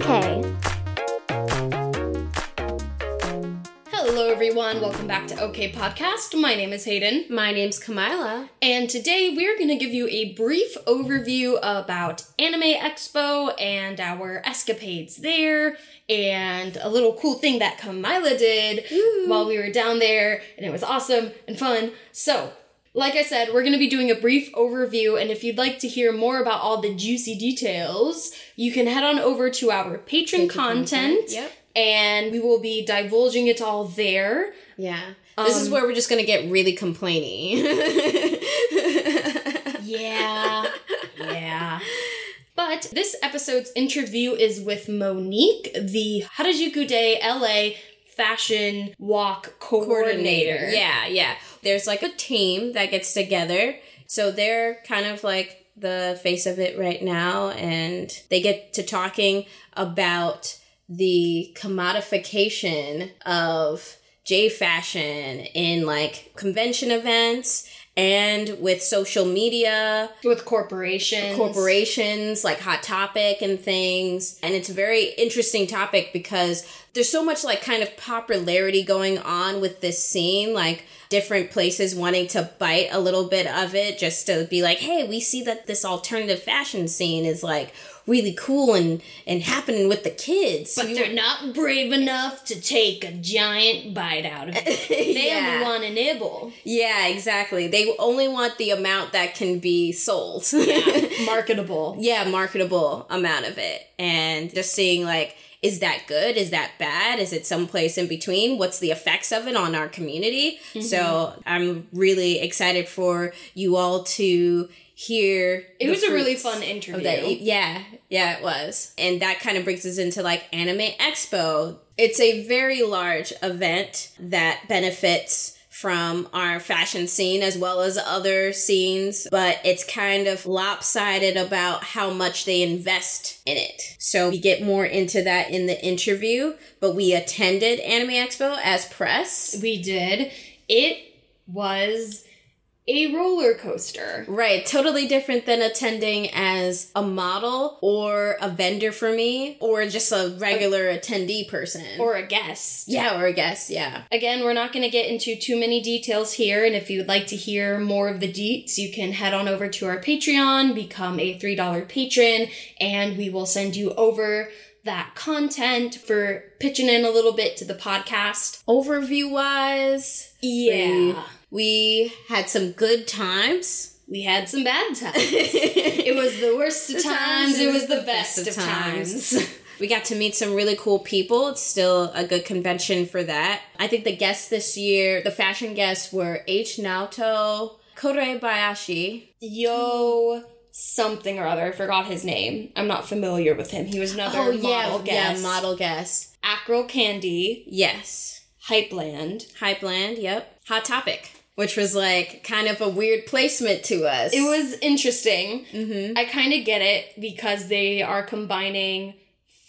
OK. Hello, everyone. Welcome back to OK Podcast. My name is Hayden. My name's Kamila. And today we're going to give you a brief overview about Anime Expo and our escapades there, and a little cool thing that Kamila did while we were down there, and it was awesome and fun. So, like I said, we're going to be doing a brief overview, and if you'd like to hear more about all the juicy details, you can head on over to our Patreon content. Yep. And we will be divulging it all there. Yeah. This is Um, where we're just gonna get really complainy. Yeah. yeah. But this episode's interview is with Monique, the Harajuku Day LA fashion walk coordinator. Yeah, yeah. There's like a team that gets together. So they're kind of like the face of it right now and they get to talking about the commodification of J fashion in like convention events and with social media With corporations. corporations like hot topic and things and it's a very interesting topic because there's so much like kind of popularity going on with this scene like different places wanting to bite a little bit of it just to be like hey we see that this alternative fashion scene is like really cool and and happening with the kids But they're not brave enough to take a giant bite out of it. They Yeah. only want a nibble. yeah exactly they only want the amount that can be sold Yeah. Marketable. yeah, marketable amount of it. And just seeing like, is that good? Is that bad? Is it someplace in between? What's the effects of it on our community? Mm-hmm. So I'm really excited for you all to hear. It was a really fun interview. that. Yeah, yeah, it was. And that kind of brings us into like Anime Expo. It's a very large event that benefits from our fashion scene as well as other scenes, but it's kind of lopsided about how much they invest in it. So we get more into that in the interview, but we attended Anime Expo as press. We did. It was a roller coaster. Right, totally different than attending as a model or a vendor for me or just a regular attendee person. Or a guest. yeah, or a guest, yeah. Again, we're not going to get into too many details here, and if you would like to hear more of the deets, you can head on over to our Patreon, become a $3 patron, and we will send you over that content for pitching in a little bit to the podcast. Overview wise, Yeah. We had some good times. We had some bad times. it was the worst of The times, it was the best of times. We got to meet some really cool people. It's still a good convention for that. I think the guests this year, the fashion guests were H. Naoto, Kurebayashi, Yo something or other. I forgot his name. I'm not familiar with him. He was another oh model guest. yeah, model guest. Acryl Candy, Yes, Hypeland. Hypeland. Yep, Hot Topic, which was like kind of a weird placement to us. It was interesting. Mm-hmm. I kind of get it because they are combining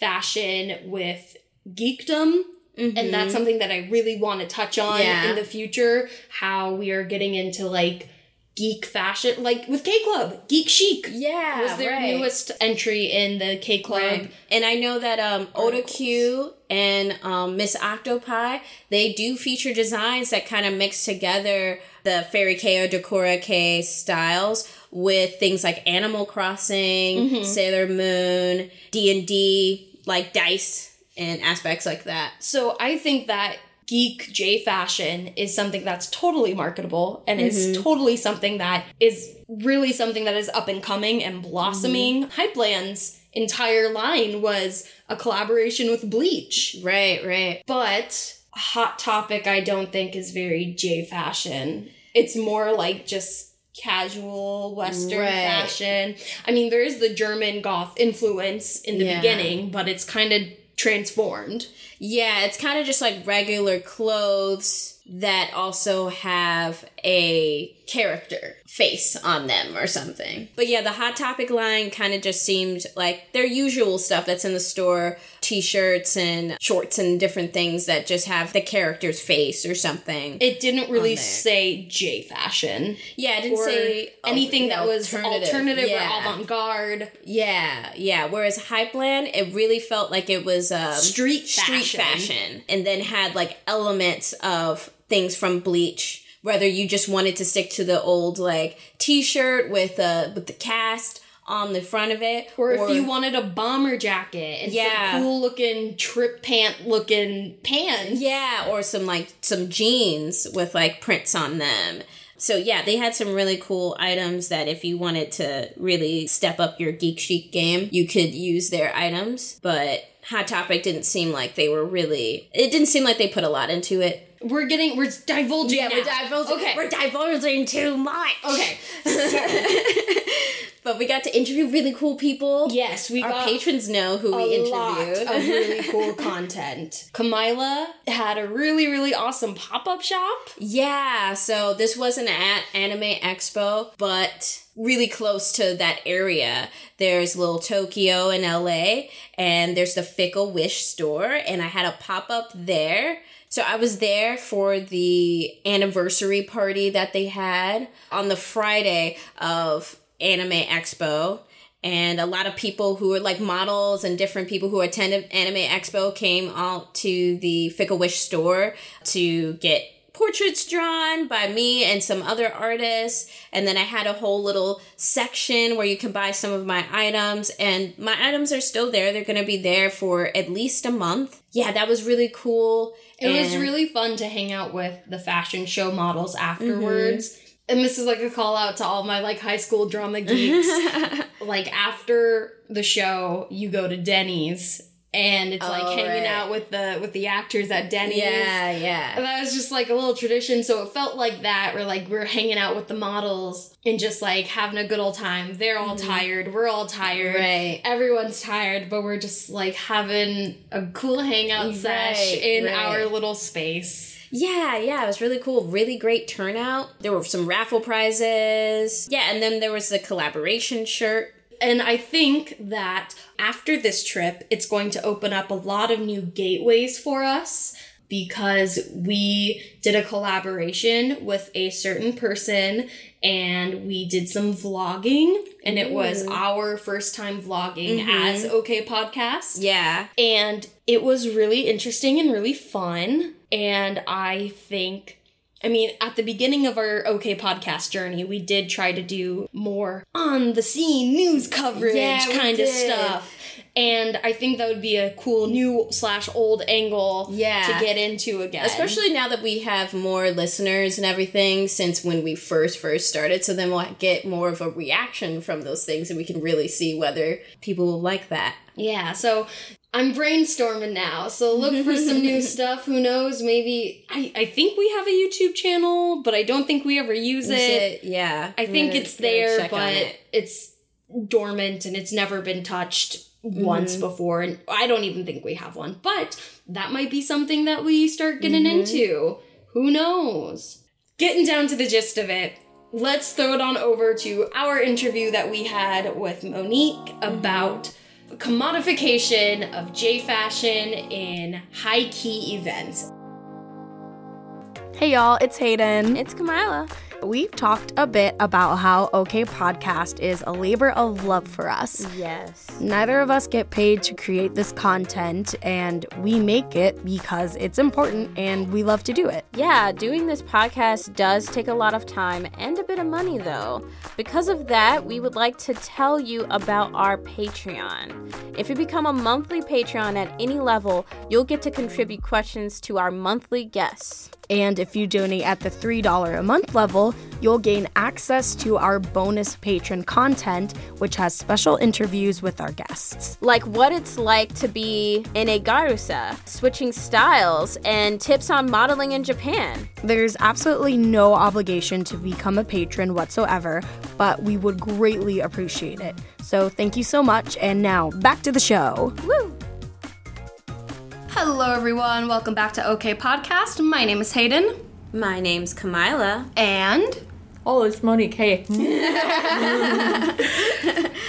fashion with geekdom. And that's something that I really want to touch on Mm-hmm. Yeah. in the future. How we are getting into like geek fashion, like with K Club, Geek Chic yeah, was their right. newest entry in the K Club. Right. And I know that um, Oda Q and um, Miss Octopi, they do feature designs that kind of mix together the Fairy Kei or Decora Kei styles with things like Animal Crossing, Mm-hmm. Sailor Moon, D and D, like dice and aspects like that. So I think that geek J fashion is something that's totally marketable and is mm-hmm. totally something that is really something that is up and coming and blossoming. Mm-hmm. Hypeland's entire line was a collaboration with Bleach. Right, right. But Hot Topic I don't think is very J fashion. It's more like just casual western Right. fashion. I mean there is the German goth influence in the Yeah. beginning, but it's kind of transformed. Yeah, it's kind of just like regular clothes that also have a character face on them or something. But yeah, the Hot Topic line kind of just seemed like their usual stuff that's in the store t shirts and shorts and different things that just have the character's face or something. It didn't really say J fashion. Yeah, it didn't say anything that was alternative yeah. or avant garde. Yeah, yeah. Whereas Hypeland, it really felt like it was um, street street fashion, and then had like elements of things from Bleach whether you just wanted to stick to the old like t-shirt with uh with the cast on the front of it or, or if you wanted a bomber jacket and yeah. some cool looking trip pant looking pants. Yeah or some like some jeans with like prints on them. So yeah they had some really cool items that if you wanted to really step up your geek chic game you could use their items. But hot topic didn't seem like they were really it didn't seem like they put a lot into it we're getting we're divulging. Yeah, now. we're divulging. Okay, we're divulging too much. Okay. but we got to interview really cool people. Yes, we our patrons know who we interviewed. Lot of really cool content. Kamila had a really really awesome pop up shop. Yeah, so this wasn't at Anime Expo, but really close to that area. There's Little Tokyo in LA, and there's the Fickle Wish store, and I had a pop up there so I was there for the anniversary party that they had on the Friday of Anime Expo. And a lot of people who were like models and different people who attended Anime Expo came out to the Fickle Wish store to get portraits drawn by me and some other artists. And then I had a whole little section where you can buy some of my items. And my items are still there. They're going to be there for at least a month. Yeah, that was really cool. It and was really fun to hang out with the fashion show models afterwards. Mm-hmm. And this is like a call out to all my like high school drama geeks. like after the show, you go to Denny's and it's like oh, hanging right. out with the with the actors at Denny's. Yeah, yeah. And that was just like a little tradition. So it felt like that. We're like we're hanging out with the models and just like having a good old time. They're all mm-hmm. tired. We're all tired. Right. Everyone's tired, but we're just like having a cool hangout right, sesh in right. our little space. Yeah, yeah, it was really cool. Really great turnout. There were some raffle prizes. Yeah, and then there was the collaboration shirt and I think that after this trip, it's going to open up a lot of new gateways for us because we did a collaboration with a certain person and we did some vlogging and it was our first time vlogging mm-hmm. as OK Podcast. Yeah. And it was really interesting and really fun and I think I mean, at the beginning of our OK podcast journey, we did try to do more on the scene news coverage yeah, kind of stuff. And I think that would be a cool new slash old angle yeah. to get into again. Especially now that we have more listeners and everything since when we first first started. So then we'll get more of a reaction from those things and we can really see whether people will like that. Yeah, so I'm brainstorming now, so look for some new stuff. Who knows? Maybe I, I think we have a YouTube channel, but I don't think we ever use it. it. Yeah, I think gonna, it's there, but it. it's dormant and it's never been touched mm-hmm. once before, and I don't even think we have one. But that might be something that we start getting mm-hmm. into. Who knows? Getting down to the gist of it, let's throw it on over to our interview that we had with Monique about commodification of J fashion in high key events. Hey y'all, it's Hayden. It's Kamila. We've talked a bit about how OK Podcast is a labor of love for us. Yes. Neither of us get paid to create this content, and we make it because it's important and we love to do it. Yeah, doing this podcast does take a lot of time and a bit of money, though. Because of that, we would like to tell you about our Patreon. If you become a monthly Patreon at any level, you'll get to contribute questions to our monthly guests. And if you donate at the $3 a month level, you'll gain access to our bonus patron content, which has special interviews with our guests. Like what it's like to be in a Garusa, switching styles, and tips on modeling in Japan. There's absolutely no obligation to become a patron whatsoever, but we would greatly appreciate it. So thank you so much, and now back to the show. Woo! Hello, everyone. Welcome back to OK Podcast. My name is Hayden. My name's Kamila. And Oh, it's Monique. Hey.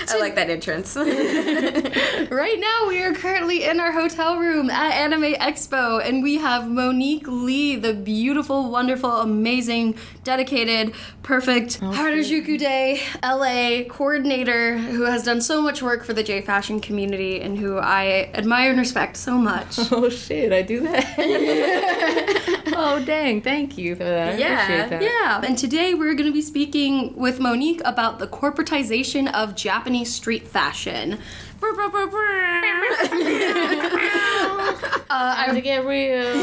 I like that entrance. right now we are currently in our hotel room at Anime Expo and we have Monique Lee, the beautiful, wonderful, amazing, dedicated, perfect oh, Harajuku Day LA coordinator who has done so much work for the J fashion community and who I admire and respect so much. Oh shit, I do that. oh dang, thank you for that. I appreciate that. Yeah, and today we're going to be speaking with Monique about the corporatization of Japanese street fashion. Brr, brr, brr. Uh, to get real.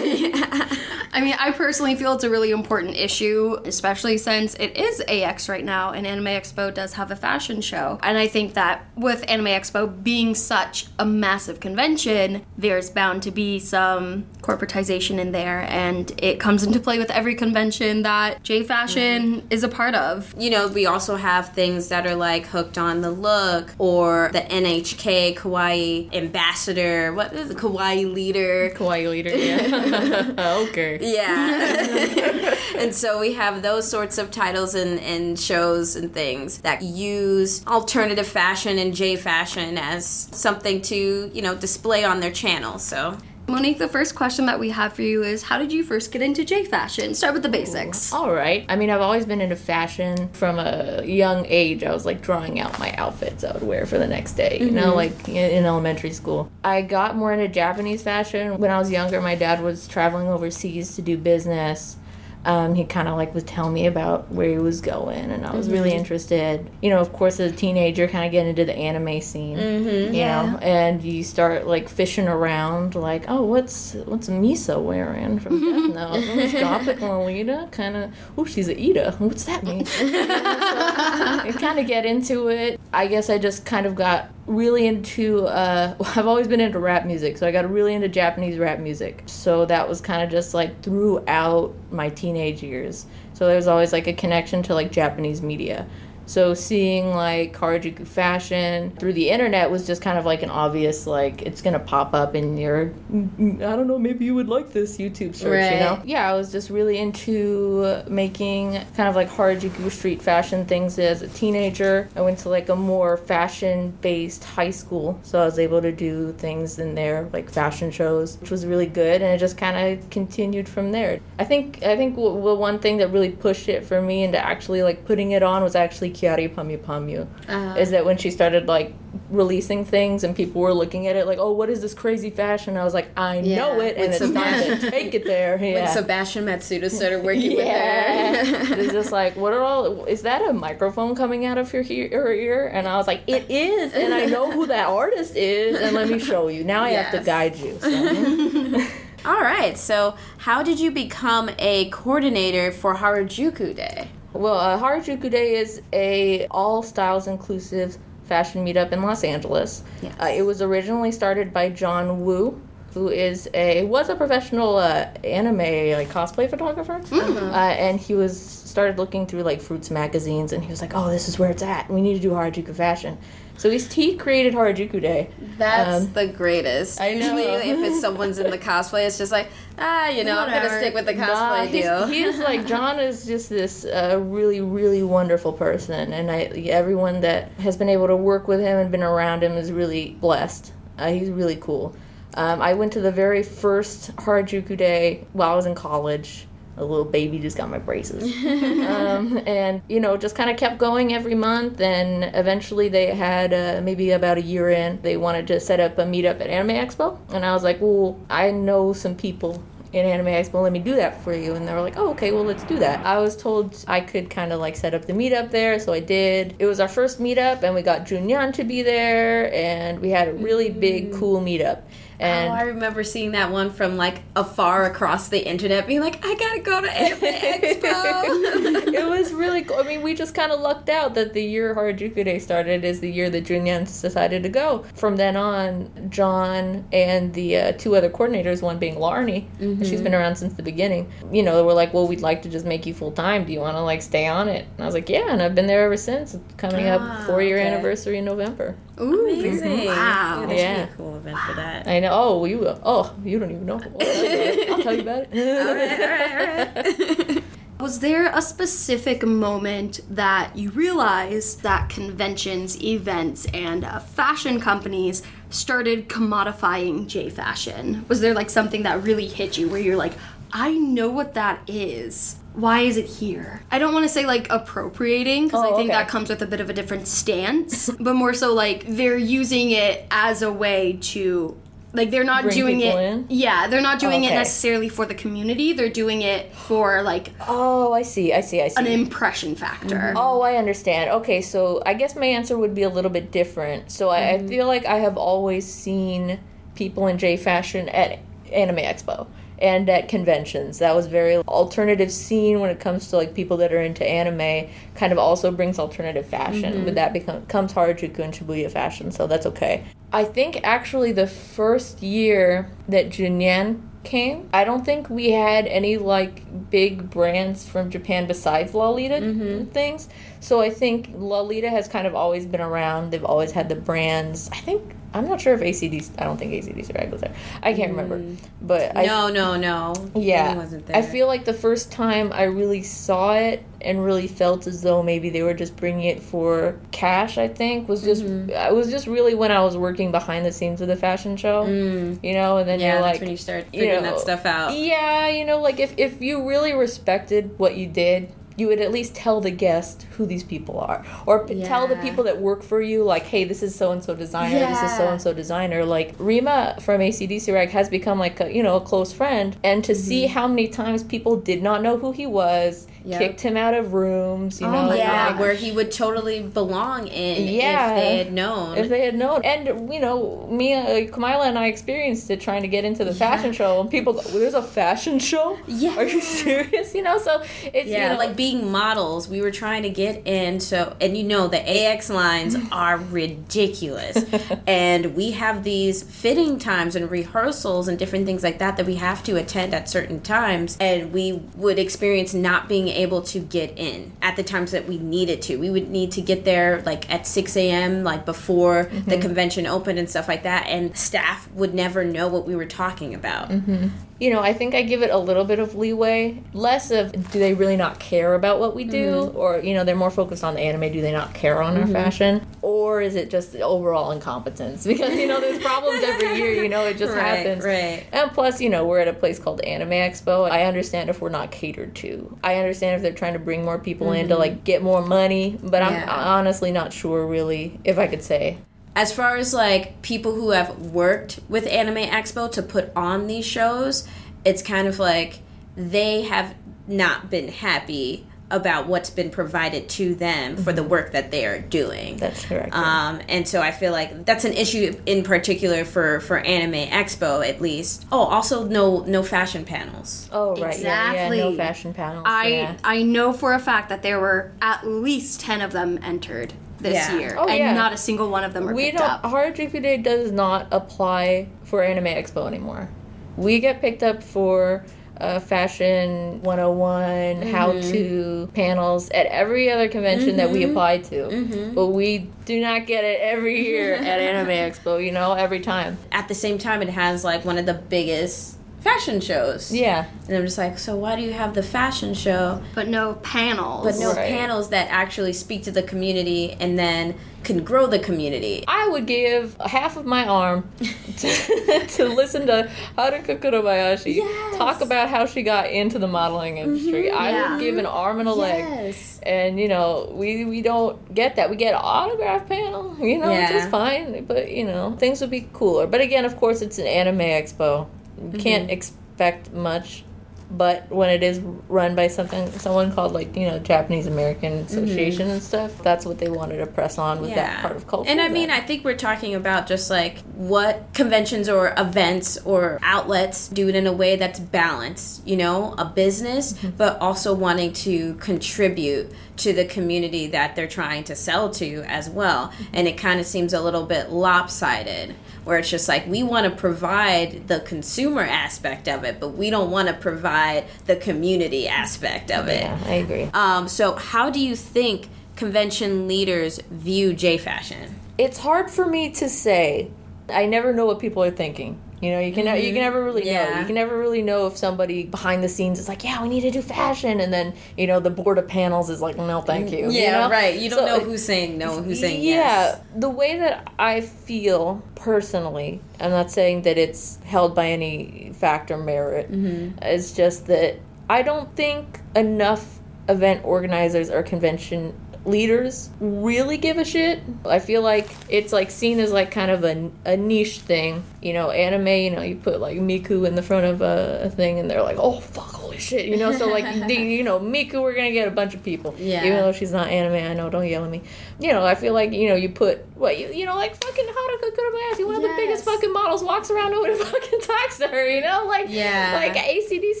yeah. I mean, I personally feel it's a really important issue, especially since it is AX right now, and Anime Expo does have a fashion show. And I think that with Anime Expo being such a massive convention, there's bound to be some corporatization in there, and it comes into play with every convention that J Fashion is a part of. you know, we also have things that are like hooked on the look or the NHK Kawaii ambassador. What is it? Kawaii leader? Kawaii leader, yeah. okay. Yeah. and so we have those sorts of titles and, and shows and things that use alternative fashion and J fashion as something to, you know, display on their channel. So Monique, the first question that we have for you is How did you first get into J Fashion? Start with the basics. All right. I mean, I've always been into fashion from a young age. I was like drawing out my outfits I would wear for the next day, you know, mm-hmm. like in, in elementary school. I got more into Japanese fashion when I was younger. My dad was traveling overseas to do business. Um, he kind of like was telling me about where he was going, and I was really interested. You know, of course, as a teenager, kind of getting into the anime scene. Mm-hmm, you know, and you start like fishing around, like, oh, what's what's Misa wearing from Death Note? Oh, it's Gothic Lolita, kind of. Oh, she's a Ida. What's that mean? I kind of get into it. I guess I just kind of got really into uh I've always been into rap music, so I got really into Japanese rap music. So that was kind of just like throughout my teenage years. So there was always like a connection to like Japanese media. So seeing like Harajuku fashion through the internet was just kind of like an obvious like it's gonna pop up in your I don't know maybe you would like this YouTube search you know? Yeah I was just really into making kind of like Harajuku street fashion things as a teenager. I went to like a more fashion based high school so I was able to do things in there like fashion shows which was really good and it just kind of continued from there. I think I think w- the one thing that really pushed it for me into actually like putting it on was actually Kyary Pamyu Pamyu uh-huh. is that when she started like releasing things and people were looking at it like oh what is this crazy fashion I was like I know it and it's time to take it there yeah when Sebastian Masuda started working yeah. with her. it's just like, what are all? Is that a microphone coming out of your, he- your ear? And I was like, it is, and I know who that artist is, and let me show you. Now I have to guide you. So. All right. So, how did you become a coordinator for Harajuku Day? Well, uh, Harajuku Day is a all styles inclusive fashion meetup in Los Angeles. Yes. Uh, it was originally started by John Woo. Who is a was a professional uh, anime like cosplay photographer, uh, and he was started looking through like Fruits magazines, and he was like, "Oh, this is where it's at. We need to do Harajuku fashion." So he's, he created Harajuku Day. That's Um, the greatest. I know. Usually, if it's someone's in the cosplay, it's just like, ah, you know, I'm gonna stick with the Nah, cosplay he's, deal. he's like John is just this uh, really really wonderful person, and I everyone that has been able to work with him and been around him is really blessed. Uh, he's really cool. Um, I went to the very first Harajuku day while I was in college. A little baby just got my braces, um, and you know just kind of kept going every month. And eventually they had uh, maybe about a year in, they wanted to set up a meetup at Anime Expo, and I was like, well, I know some people in Anime Expo, let me do that for you. And they were like, oh, okay, well, let's do that. I was told I could kind of like set up the meetup there, so I did. It was our first meetup, and we got Junyan to be there, and we had a really big, cool meetup. And oh, I remember seeing that one from like afar across the internet, being like, I gotta go to Anime Expo. it was really cool. I mean, we just kind of lucked out that the year Harajuku Day started is the year that Junyans decided to go. From then on, John and the uh, two other coordinators, one being Larnie, She's been around since the beginning. You know, we're like, well, we'd like to just make you full time. Do you want to like stay on it? And I was like, yeah, and I've been there ever since. Coming Ah, up four year okay. anniversary in November. Ooh, Amazing. Wow. Yeah, that Yeah. be a cool event for that. I know. Oh, you. Oh, you don't even know. I'll tell you about it. I'll tell you about it. all right, all right, all right. Was there a specific moment that you realized that conventions, events, and uh, fashion companies started commodifying J fashion? Was there like something that really hit you where you're like, I know what that is. Why is it here? I don't want to say like appropriating because Oh, I think okay. that comes with a bit of a different stance, but more so like they're using it as a way to like they're not Bring doing it in? yeah they're not doing it Okay. necessarily for the community they're doing it for like Oh, I see. I see. I see. an impression factor. Mm-hmm. Oh, I understand. Okay, so I guess my answer would be a little bit different. So I, I mm-hmm. feel like I have always seen people in J fashion at Anime Expo and at conventions. That was very alternative scene when it comes to like people that are into anime. Kind of also brings alternative fashion, mm-hmm. but that become, becomes Harajuku and Shibuya fashion, so that's okay. I think actually the first year that Junyan came, I don't think we had any like big brands from Japan besides Lolita things. So I think Lolita has kind of always been around. They've always had the brands. I think I'm not sure if ACDC. I don't think ACDC rag was there. I can't remember, but I No, no, no. yeah, wasn't there. I feel like the first time I really saw it and really felt as though maybe they were just bringing it for cash. I think was just Mm-hmm. it was just really when I was working behind the scenes of the fashion show, you know, and then Mm. yeah, you're that's like, when you start you figuring know, that stuff out. yeah, you know, like if if you really respected what you did. You would at least tell the guest who these people are, or p- tell the people that work for you, like, "Hey, this is so and so designer. This is so and so designer." Like Rima from ACDC Rag has become like a, you know a close friend, and to mm-hmm. see how many times people did not know who he was, Yep. kicked him out of rooms, you Oh know, Yeah, gosh. where he would totally belong in Yeah. if they had known. if they had known. And you know, me, uh, Kamila, and I experienced it trying to get into the fashion show, and people go, well, "There's a fashion show? Yeah. are you serious?" You know, so it's yeah, you know, like being models, we were trying to get in. So, and you know, the AX lines are ridiculous, and we have these fitting times and rehearsals and different things like that that we have to attend at certain times, and we would experience not being able to get in at the times that we needed to. We would need to get there like at six a.m. like before the mm-hmm. convention opened and stuff like that, and staff would never know what we were talking about. Mm-hmm. You know, I think I give it a little bit of leeway. Less of do they really not care about what we do, Mm-hmm. or you know, they're more focused on the anime. Do they not care on our fashion, or is it just overall incompetence? Because you know, there's problems every year. You know, it just Right, happens. right. And plus, you know, we're at a place called Anime Expo. I understand if we're not catered to. I understand if they're trying to bring more people in to like get more money, but I'm Mm-hmm. Honestly not sure really if I could say. As far as like people who have worked with Anime Expo to put on these shows, it's kind of like they have not been happy about what's been provided to them for the work that they are doing. That's correct. yeah. Um, and so I feel like that's an issue in particular for for Anime Expo at least. Oh, also no no fashion panels. oh right, yeah, yeah, no fashion panels. I yeah. I know for a fact that there were at least ten of them entered this Yeah. year, Oh, and yeah. not a single one of them were we picked don't up. Harajuku Day does not apply for Anime Expo anymore. We get picked up for uh, fashion 101, mm-hmm. how to panels at every other convention that we mm-hmm. apply to. Mm-hmm. But we do not get it every year at Anime Expo, you know, every time. At the same time, it has like one of the biggest fashion shows. Yeah. And I'm just like, so why do you have the fashion show but no panels. but no Right. panels that actually speak to the community and then can grow the community. I would give half of my arm to, to listen to Haruka Kurebayashi Yes. talk about how she got into the modeling mm-hmm. industry. I Yeah. would give an arm and a leg. Yes. and you know we we don't get that we get an autograph panel you know which is fine but you know things would be cooler but again of course it's an anime expo you can't mm-hmm. expect much but when it is run by something someone called like you know japanese american association and mm-hmm. stuff that's what they wanted to press on with that part of culture And I mean, I think we're talking about just like what conventions or events or outlets do it in a way that's balanced, you know, a business, Mm-hmm. but also wanting to contribute to the community that they're trying to sell to as well. Mm-hmm. And it kind of seems a little bit lopsided where it's just like we want to provide the consumer aspect of it, but we don't want to provide the community aspect of it. Yeah, I agree. Um, so, how do you think convention leaders view J fashion? It's hard for me to say. I never know what people are thinking. You know, you can you can never really know. You can never really know if somebody behind the scenes is like, "Yeah, we need to do fashion," and then you know the board of panels is like, "No, thank you." you know? right. You don't So- know who's saying no and who's saying yeah, yes. Yeah, the way that I feel personally, I'm not saying that it's held by any fact or merit. Mm-hmm. It's just that I don't think enough event organizers or convention leaders really give a shit. I feel like it's like seen as like kind of a, a niche thing. You know, anime, you know, you put like Miku in the front of a, a thing and they're like, oh fuck, shit. You know, so like, you know, Miku, we're gonna get a bunch of people. Yeah. Even though she's not anime, I know, don't yell at me. You know, I feel like, you know, you put, what, you, you know, like fucking Haruka Kurebayashi, one of the biggest fucking models, walks around, nobody fucking talks to her, you know? Like, Yeah. like ACDC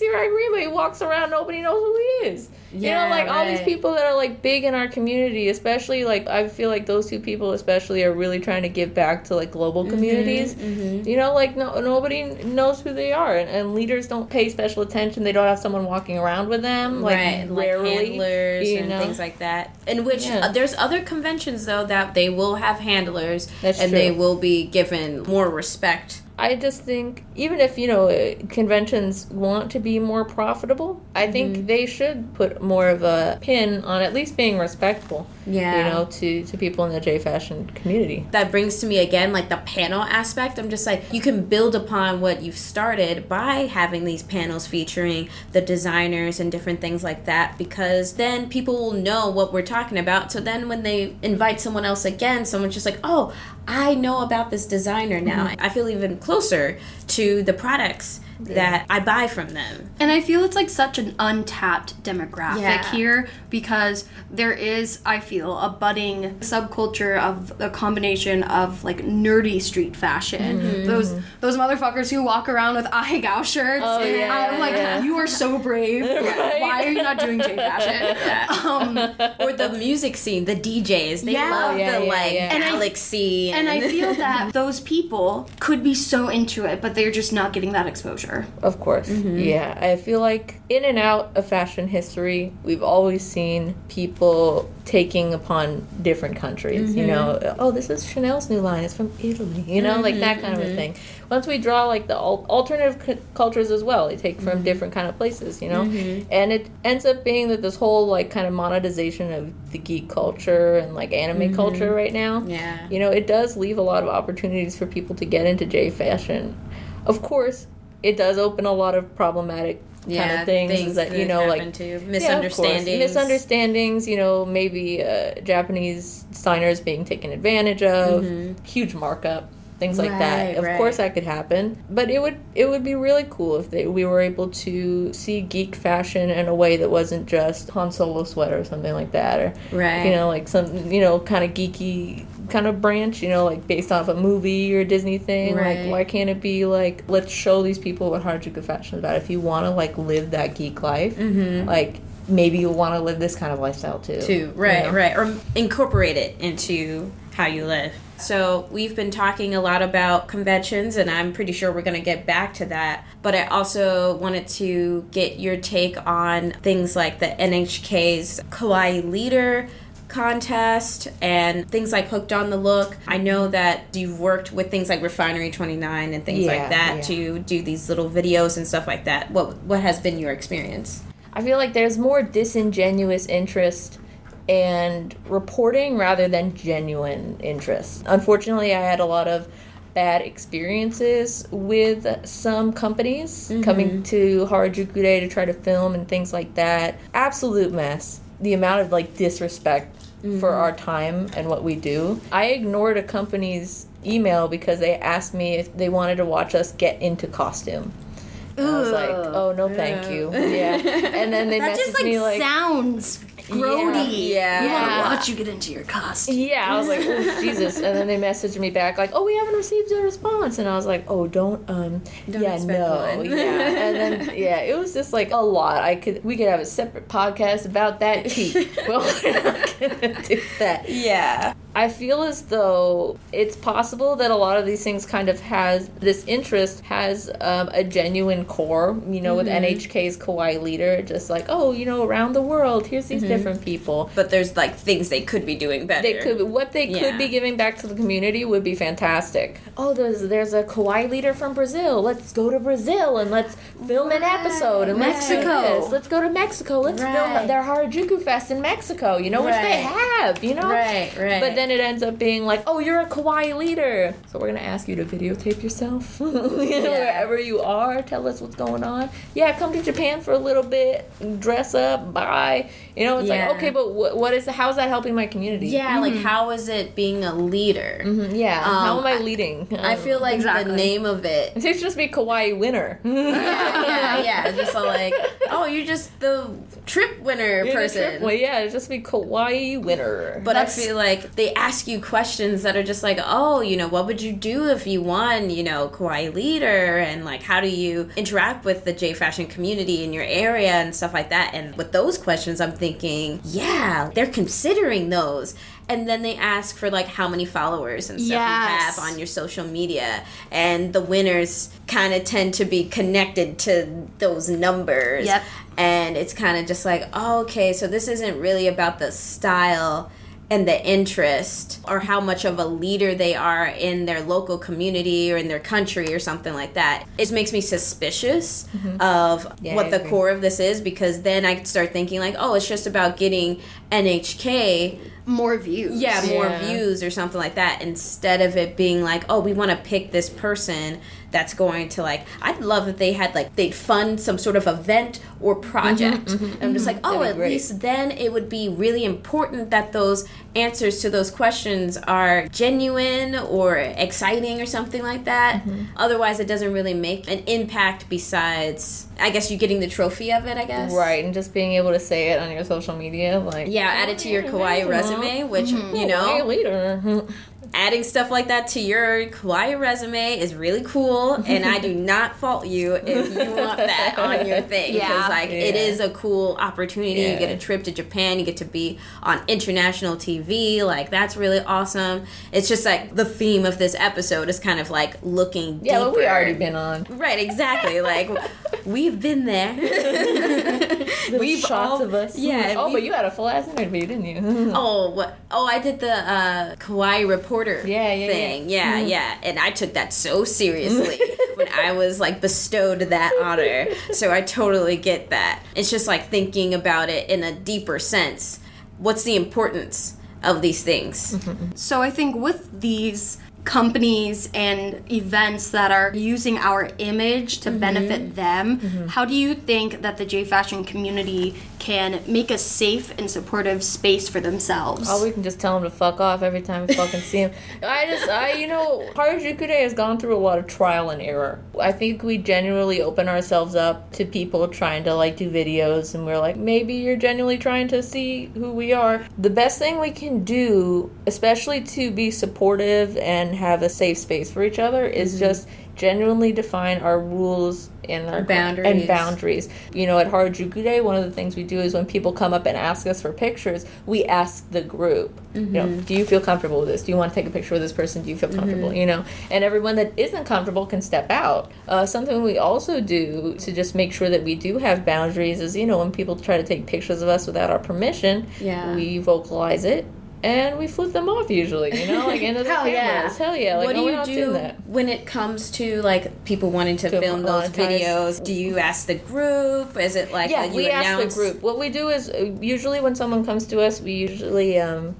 Rima, he walks around, nobody knows who he is. Yeah, you know, like all these people that are like big in our community, especially like I feel like those two people especially are really trying to give back to like global Mm-hmm, communities. You know, like no nobody knows who they are, and, and leaders don't pay special attention. They don't have someone walking around with them, like right, like handlers you and things like that. In which Yeah. uh, there's other conventions though that they will have handlers That's and true. they will be given more respect. I just think even if you know uh, conventions want to be more profitable, I think Mm-hmm. they should put more of a pin on at least being respectful. Yeah. you know, to to people in the J fashion community. That brings to me again like the panel aspect. I'm just like you can build upon what you've started by having these panels featuring the designers and different things like that because then people will know what we're talking about. So then when they invite someone else again, someone's just like, "Oh, I know about this designer now. Mm-hmm. I feel even closer to the products that I buy from them." And I feel it's like such an untapped demographic Yeah. here because there is, I feel, a budding subculture of a combination of like nerdy street fashion. Mm-hmm. Those those motherfuckers who walk around with Ahegao shirts. Oh, yeah, I'm like, yeah. you are so brave. Why are you not doing J fashion? Um, or the music scene, the DJs. They Yeah. love Yeah, the yeah, like yeah. And I- galaxy. and I feel that those people could be so into it, but they're just not getting that exposure. Of course. Mm-hmm. Yeah. I feel like in and out of fashion history, we've always seen people taking upon different countries. You know, Mm-hmm. oh, this is Chanel's new line. It's from Italy. You know, like that kind of Mm-hmm. a thing. Once we draw like the al- alternative c- cultures as well, they take Mm-hmm. from different kind of places, you know? And it ends up being that this whole like kind of monetization of the geek culture and like anime culture right now. Mm-hmm. Yeah. You know, it does leave a lot of opportunities for people to get into J fashion. Of course, it does open a lot of problematic kind yeah, of things, that, you know, like to yeah, misunderstandings. misunderstandings. You know, maybe uh, Japanese signers being taken advantage of, huge markup, things like that. Mm-hmm. Of right. course, that could happen, but it would it would be really cool if they, we were able to see geek fashion in a way that wasn't just Han Solo sweater or something like that, or Right. you know, like some you know kind of geeky kind of branch, you know, like based off a movie or Disney thing. Right. Like, why can't it be like let's show these people what Harajuku fashion is about? If you want to like live that geek life, mm-hmm. like maybe you'll want to live this kind of lifestyle too. too. you Right, know? right. Or incorporate it into how you live. So we've been talking a lot about conventions, and I'm pretty sure we're going to get back to that. But I also wanted to get your take on things like the NHK's Kawaii Leader contest and things like Hooked on the Look. I know that you've worked with things like Refinery 29 and things Yeah, like that yeah. to do these little videos and stuff like that. What what has been your experience? I feel like there's more disingenuous interest and reporting rather than genuine interest. Unfortunately, I had a lot of bad experiences with some companies mm-hmm. coming to Harajuku Day to try to film and things like that. Absolute mess. The amount of like disrespect for mm-hmm. our time and what we do. I ignored a company's email because they asked me if they wanted to watch us get into costume. And I was like, "Oh no, thank you." Yeah, and then they That messaged just like me like, sounds Grody. Yeah. We want to watch you get into your costume. Yeah, I was like, "Oof, Jesus. And then they messaged me back, like, oh, we haven't received a response. And I was like, oh, don't, um, Don't yeah, no. one. Yeah. And then, yeah, it was just like a lot. I could, we could have a separate podcast about that tea. well, we're not going to do that. Yeah. I feel as though it's possible that a lot of these things kind of has this interest has um, a genuine core. You know, with NHK's Kawaii leader, just like oh, you know, around the world, here's these different people. But there's like things they could be doing better. They could what they Yeah. could be giving back to the community would be fantastic. Oh, there's there's a Kawaii leader from Brazil. Let's go to Brazil and let's film an episode and Mexico. Let's go to Mexico. Let's Right. film their Harajuku Fest in Mexico. You know, which they have. You know, Right, right. But then it ends up being like, oh, you're a kawaii leader. So we're gonna ask you to videotape yourself You know, wherever you are. Tell us what's going on. Yeah, come to Japan for a little bit, dress up, buy. You know, it's Yeah. like okay, but what, what is how's that helping my community? yeah, like how is it being a leader? Mhm, yeah. how Um, am I leading? I feel like Exactly. the name of it. it should just be kawaii winner. yeah, yeah, just so like, oh, you're just the trip winner You're person. trip- Well, yeah, just be kawaii winner. But That's- I feel like they ask you questions that are just like, oh, you know, what would you do if you won, you know, Kawaii leader? And like, how do you interact with the J fashion community in your area and stuff like that? And with those questions, I'm thinking, yeah, they're considering those. And then they ask for like how many followers and stuff Yes. you have on your social media. And the winners kind of tend to be connected to those numbers Yep. and it's kind of just like oh, okay so this isn't really about the style and the interest or how much of a leader they are in their local community or in their country or something like that it makes me suspicious mm-hmm. of Yeah, what the core of this is because then i start thinking like oh it's just about getting nhk More views. yeah, more Yeah. views or something like that instead of it being like, oh, we want to pick this person that's going to like. I'd love if they had like they'd fund some sort of event or project. And I'm just like, oh, Mm-hmm, at great. least then it would be really important that those answers to those questions are genuine or exciting or something like that. Mm-hmm. Otherwise, it doesn't really make an impact besides, I guess, you getting the trophy of it. I guess. Right, and just being able to say it on your social media, like Yeah, add it to your kawaii resume, which Mm-hmm. you know, kawaii leader. adding stuff like that to your kawaii resume is really cool and i do not fault you if you want that on your thing because Yeah. like it Yeah. is a cool opportunity you get a trip to japan you get to be on international tv like that's really awesome it's just like the theme of this episode is kind of like looking Yeah, but we deeper. already been on. right exactly like we've been there We've shots all- of us. yeah, Oh, but you had a full ass interview, didn't you? Oh, what? Oh, I did the uh, Kawaii reporter Yeah, yeah, thing. Yeah, mm-hmm. yeah, and I took that so seriously when I was like bestowed that honor. So I totally get that. It's just like thinking about it in a deeper sense. What's the importance of these things? Mm-hmm. So I think with these companies and events that are using our image to mm-hmm. benefit them, mm-hmm. how do you think that the J fashion community can make a safe and supportive space for themselves? Oh, we can just tell them to fuck off every time we fucking see them. I just, I, you know, Harajuku Day has gone through a lot of trial and error. I think we genuinely open ourselves up to people trying to like do videos, and we're like, maybe you're genuinely trying to see who we are. The best thing we can do, especially to be supportive and have a safe space for each other, is mm-hmm. just genuinely define our rules and our Boundaries. and boundaries. You know, at Harajuku Day, one of the things we do is when people come up and ask us for pictures, we ask the group, you know, mm-hmm. do you feel comfortable with this? Do you want to take a picture with this person? Do you feel comfortable? Mm-hmm. You know, and everyone that isn't comfortable can step out. Uh, something we also do to just make sure that we do have boundaries is, you know, when people try to take pictures of us without our permission, Yeah. we vocalize it. And we flip them off usually, you know, like into the Hell yeah. cameras. Hell yeah! Like, what do we're you do that. when it comes to like people wanting to, To film those videos? Do you ask the group? Is it like yeah, you we announce? ask the group. What we do is uh, usually when someone comes to us, we usually, um,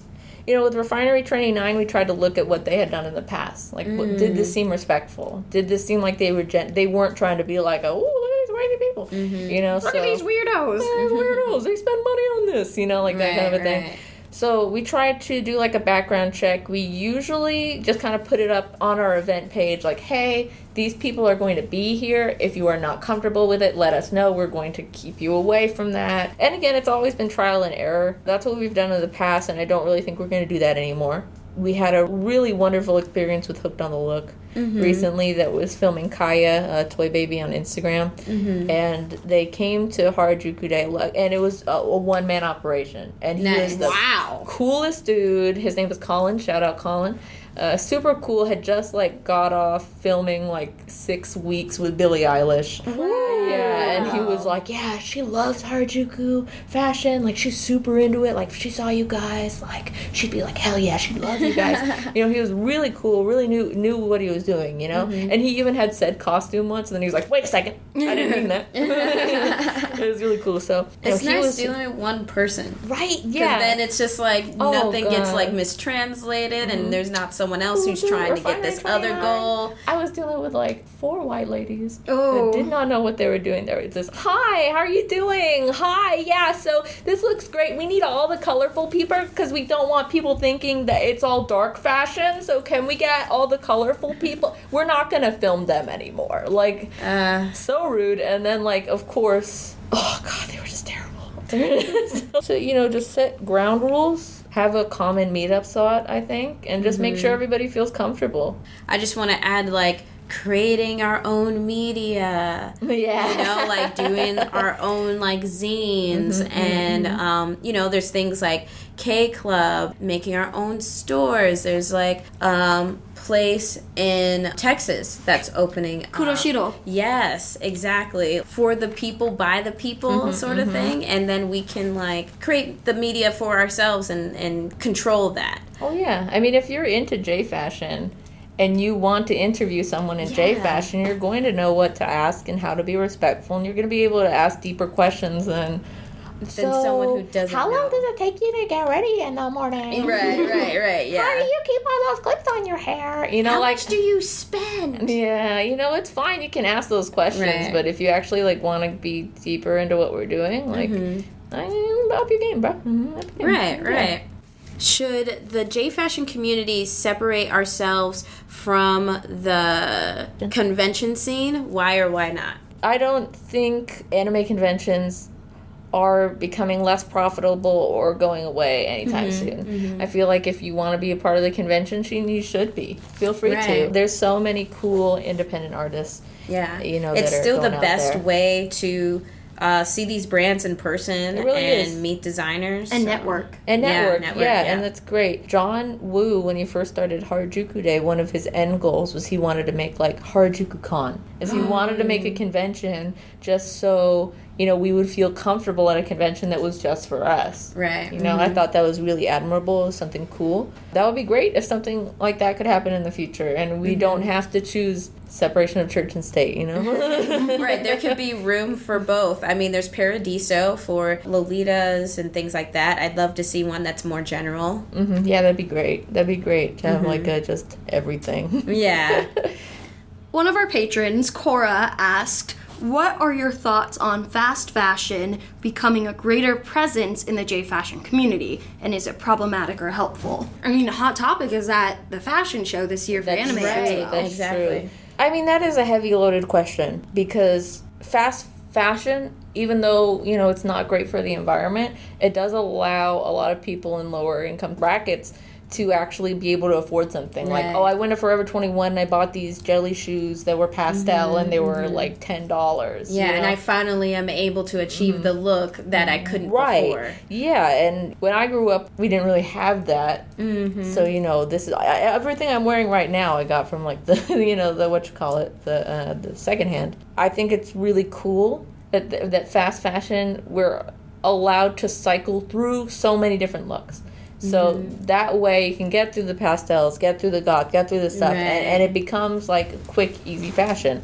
you know, with Refinery 29, we try to look at what they had done in the past. Like, what, did Mm. this seem respectful? Did this seem like they were gen- they weren't trying to be like, oh, look at these crazy people, Mm-hmm. you know? Look so, at these weirdos. "Eh, weirdos. They spend money on this, you know, like that kind of a Right, thing. So we try to do like a background check. We usually just kind of put it up on our event page like, hey, these people are going to be here. If you are not comfortable with it, let us know. We're going to keep you away from that. And again, it's always been trial and error. That's what we've done in the past, and I don't really think we're going to do that anymore. We had a really wonderful experience with Hooked on the Look mm-hmm. recently that was filming Kaya, a toy baby, on Instagram. Mm-hmm. And they came to Harajuku Day, and it was a, a one man operation. And he Nice. was the Wow. coolest dude. His name was Colin. Shout out Colin. Uh, super cool. Had just like got off filming like six weeks with Billie Eilish. Yeah, and he was like, "Yeah, she loves Harajuku fashion. Like she's super into it. Like if she saw you guys, like she'd be like, hell yeah, she'd love you guys. you know, he was really cool. Really knew knew what he was doing. You know, and he even had said costume once, and then he was like, "Wait a second, I didn't mean that." it was really cool. So you know, he nice was- dealing with one person. right. Yeah. then it's just like Oh, nothing gets like mistranslated, and there's not someone else who's Ooh, trying to get this other 29. goal. I was dealing with like four white ladies Oh. that did not know what they were doing. They were just, "Hi, how are you doing? Hi, yeah. So this looks great. We need all the colorful people because we don't want people thinking that it's all dark fashion. So can we get all the colorful people? We're not gonna film them anymore. Like Uh, so rude. And then like, of course, oh god, they were just terrible. so you know, just set ground rules. Have a common meetup spot, I think, and just make sure mm-hmm. everybody feels comfortable. I just want to add like creating our own media. Yeah. you know like doing our own like zines and um you know there's things like k club making our own stores there's like um place in texas that's opening up. Kuroshiro. yes exactly for the people by the people sort of thing and then we can like create the media for ourselves and and control that Oh yeah. I mean, if you're into J fashion and you want to interview someone in J fashion, you're going to know what to ask and how to be respectful, and you're going to be able to ask deeper questions than. Than someone who doesn't How long know." does it take you to get ready in the morning? right right right Yeah. How do you keep all those clips on your hair? You know, How like much do you spend? Yeah, you know, it's fine. You can ask those questions, Right. but if you actually like want to be deeper into what we're doing, like, I'm up your game, bro. Mhm, up your game. Right, Yeah. Right. Should the J fashion community separate ourselves from the convention scene? Why or why not? I don't think anime conventions are becoming less profitable or going away anytime mm-hmm. soon. Mm-hmm. I feel like if you want to be a part of the convention scene, you should be. Feel free to. There's so many cool independent artists. Yeah, You know, it's that are still the best way to uh, see these brands in person really and is. meet designers And so- network. And Yeah, network, network, yeah, yeah. and that's great. John Woo, when he first started Harajuku Day, one of his end goals was he wanted to make like Harajuku Con, is he wanted to make a mm. convention just so you know we would feel comfortable at a convention that was just for us. Right. You know, I mm-hmm. thought that was really admirable, something cool. That would be great if something like that could happen in the future, and we mm-hmm. don't have to choose separation of church and state. You know, right, there could be room for both. I mean, there's Paradiso for Lolitas and things like that. I'd love to see one that's more general. hmm Yeah, that'd be great. That'd be great to have like a just everything. Yeah. One of our patrons, Cora, asked, What are your thoughts on fast fashion becoming a greater presence in the J fashion community? And is it problematic or helpful? I mean, a Hot Topic is at the fashion show this year for That's anime. right. well. That's Exactly. true. I mean, that is a heavy loaded question because fast fashion, even though, you know, it's not great for the environment, it does allow a lot of people in lower income brackets to actually be able to afford something. Like, oh, I went to Forever 21 and I bought these jelly shoes that were pastel and they were like $10. Yeah, you and? I finally am able to achieve the look that I couldn't right before. yeah and when i grew up we didn't really have that mm-hmm. so you know this is I, everything i'm wearing right now i got from like the you know the what you call it the uh, the secondhand i think it's really cool that that fast fashion we're allowed to cycle through so many different looks so that way you can get through the pastels get through the goth get through the stuff Right. and, and it becomes like quick easy fashion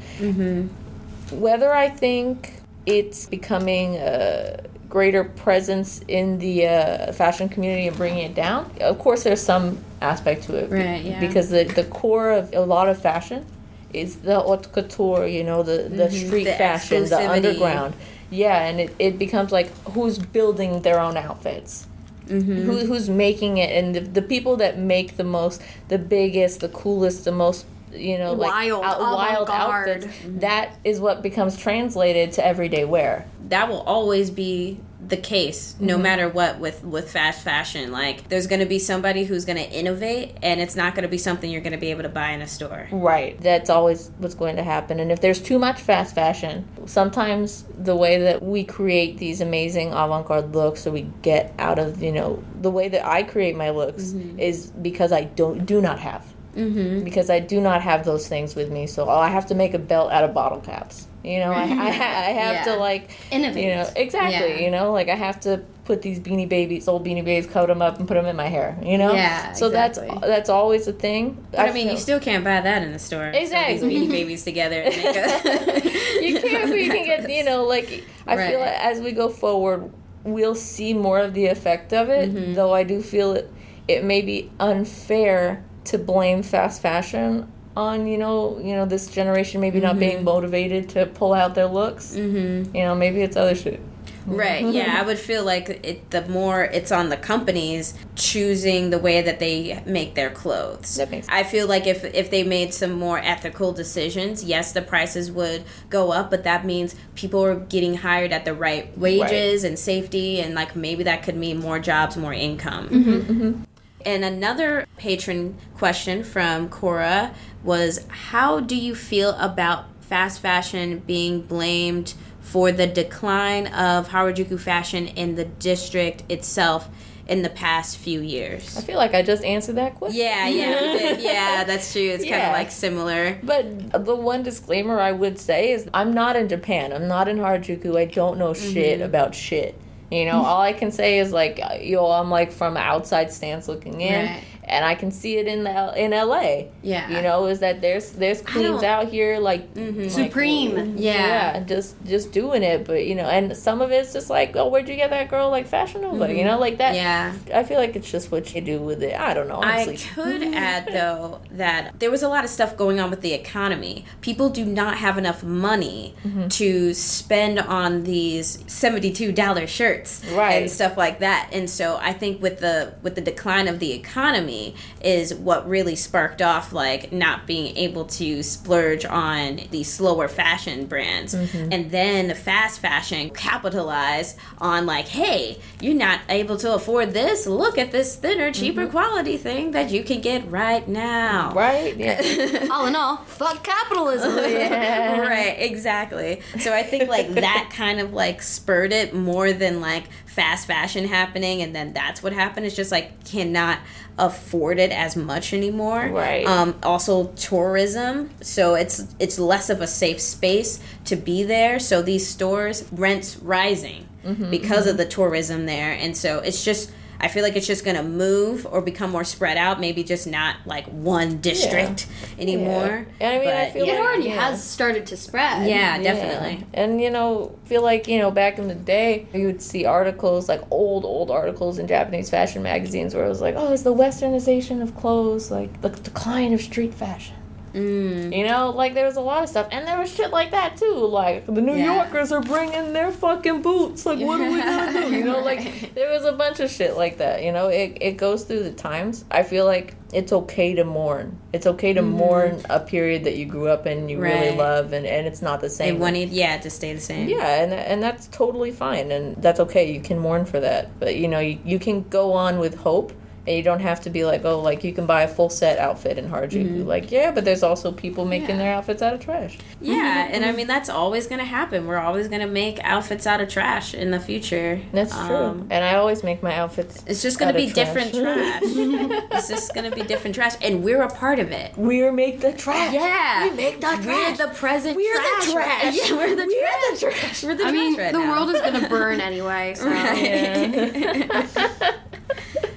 whether I think it's becoming a greater presence in the uh, fashion community and bringing it down, of course, there's some aspect to it. be- Right, yeah. Because the, the core of a lot of fashion is the haute couture, you know, the, the street Mm-hmm. The fashion, the underground. Yeah, and it, it becomes like who's building their own outfits. Mm-hmm. Who, who's making it, and the, the people that make the most, the biggest, the coolest, the most you know, like Wild, wild outfits. That is what becomes translated to everyday wear. that will always be the case no Mm-hmm. matter what with with fast fashion like there's going to be somebody who's going to innovate and it's not going to be something you're going to be able to buy in a store Right. That's always what's going to happen. And if there's too much fast fashion, sometimes the way that we create these amazing avant garde looks or we get out of, you know, the way that I create my looks is because I don't do not have. Mm-hmm. Because I do not have those things with me. So I have to make a belt out of bottle caps. You know, I, I, I have Yeah. to like Innovate. You know, exactly. Yeah. You know, like I have to put these beanie babies, old beanie babies, coat them up and put them in my hair. You know, Yeah, So exactly. that's that's always a thing. but i, mean you still can't buy that in the store Exactly. these beanie babies together and make a you can, but you can get, you know, like I Right. feel like as we go forward, we'll see more of the effect of it. Mm-hmm. Though I do feel it, it may be unfair to blame fast fashion on you know, you know, this generation maybe not Mm-hmm. being motivated to pull out their looks. Mm-hmm. You know, maybe it's other shit. Right. Yeah, I would feel like it. The more it's on the companies choosing the way that they make their clothes. That makes I feel like if if they made some more ethical decisions, yes, the prices would go up, but that means people are getting hired at the right wages and safety, and like maybe that could mean more jobs, more income. And another patron question from Cora was How do you feel about fast fashion being blamed for the decline of Harajuku fashion in the district itself in the past few years? I feel like I just answered that question. Yeah, yeah, yeah, that's true. It's kind of like similar. But the one disclaimer I would say is I'm not in Japan. I'm not in Harajuku. I don't know shit Mm-hmm. about shit. You know, all I can say is like, yo, I'm like from outside stance looking in, Right. And I can see it in the in LA. Yeah. you know, is that there's there's queens out here like, Mm-hmm. like, Supreme. Yeah. just just doing it. But you know, and some of it's just like, oh, where'd you get that girl like Fashion Nova? You know, like that. Mm-hmm. Yeah. I feel like it's just what you do with it. I don't know. I could add though that there was a lot of stuff going on with the economy. People do not have enough money Mm-hmm. to spend on these seventy-two dollar shirts Right. and stuff like that. And so I think with the with the decline of the economy is what really sparked off like not being able to splurge on the slower fashion brands. Mm-hmm. And then fast fashion capitalized on like, hey, you're not able to afford this. Look at this thinner, cheaper quality thing that you can get right now. Mm-hmm. right? Yeah. All in all, fuck capitalism. right, exactly. So I think like that kind of like spurred it more than like fast fashion happening and then that's what happened. It's just like cannot afford it as much anymore. Right. Um also tourism. So it's it's less of a safe space to be there. So these stores rents rising because of the tourism there. And so it's just I feel like it's just gonna move or become more spread out, maybe just not like one district anymore. Yeah. And I mean, I feel yeah. It already Yeah. has started to spread. Yeah, Yeah. definitely. And you know, feel like you know, back in the day, you would see articles like old, old articles in Japanese fashion magazines where it was like, "Oh, it's the westernization of clothes, like the decline of street fashion." Mm. You know, like there was a lot of stuff, and there was shit like that too. Like the New Yeah. Yorkers are bringing their fucking boots. Like, what are we gonna do? You know, like there was a bunch of shit like that. You know, it it goes through the times. I feel like it's okay to mourn. It's okay to mourn a period that you grew up in, you really love, and and it's not the They same. wanted, yeah, to stay the same. Yeah, and and that's totally fine, and that's okay. You can mourn for that, but you know you, you can go on with hope, and you don't have to be like, oh, like you can buy a full set outfit in Harajuku. Mm-hmm. Like, yeah, but there's also people making Yeah. their outfits out of trash. Yeah, mm-hmm. and I mm-hmm. mean that's always gonna happen. We're always gonna make outfits out of trash in the future. That's true. Um, And I always make my outfits. It's just gonna out of be different trash. it's just gonna be different trash, and we're a part of it. We're make the trash. Yeah, We make the trash. We're trash. the present. We're trash. the trash. Yeah, we're the trash. We're trash. the trash. We're the I trash mean, right the now. world is gonna burn anyway, so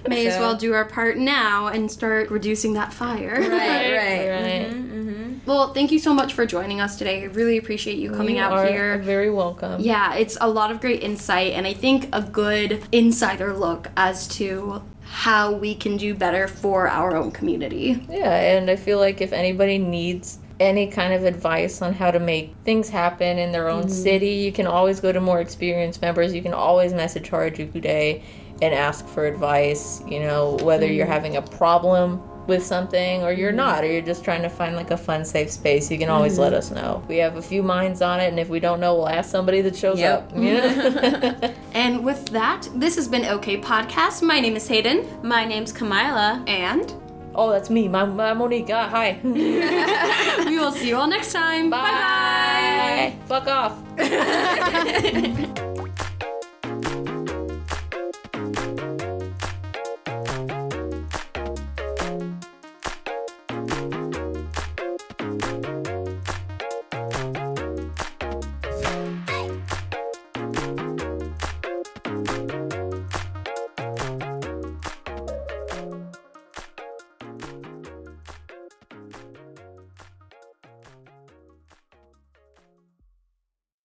may as well do our part now and start reducing that fire. right, right. Right. Mhm, Well, thank you so much for joining us today. I really appreciate you coming out here. You out are here. Very welcome. Yeah, it's a lot of great insight, and I think a good insider look as to how we can do better for our own community. Yeah, and I feel like if anybody needs any kind of advice on how to make things happen in their own city, you can always go to more experienced members. You can always message Harajuku Day and ask for advice. You know, whether you're mm-hmm. having a problem with something or you're mm-hmm. not or you're just trying to find like a fun safe space you can always let mm-hmm. us know we have a few minds on it and if we don't know we'll ask somebody that shows Yep. up you know? And with that, this has been OK Podcast. My name is Hayden, My name's Kamila. and oh that's me my, my monique ah, hi we will see you all next time. bye fuck off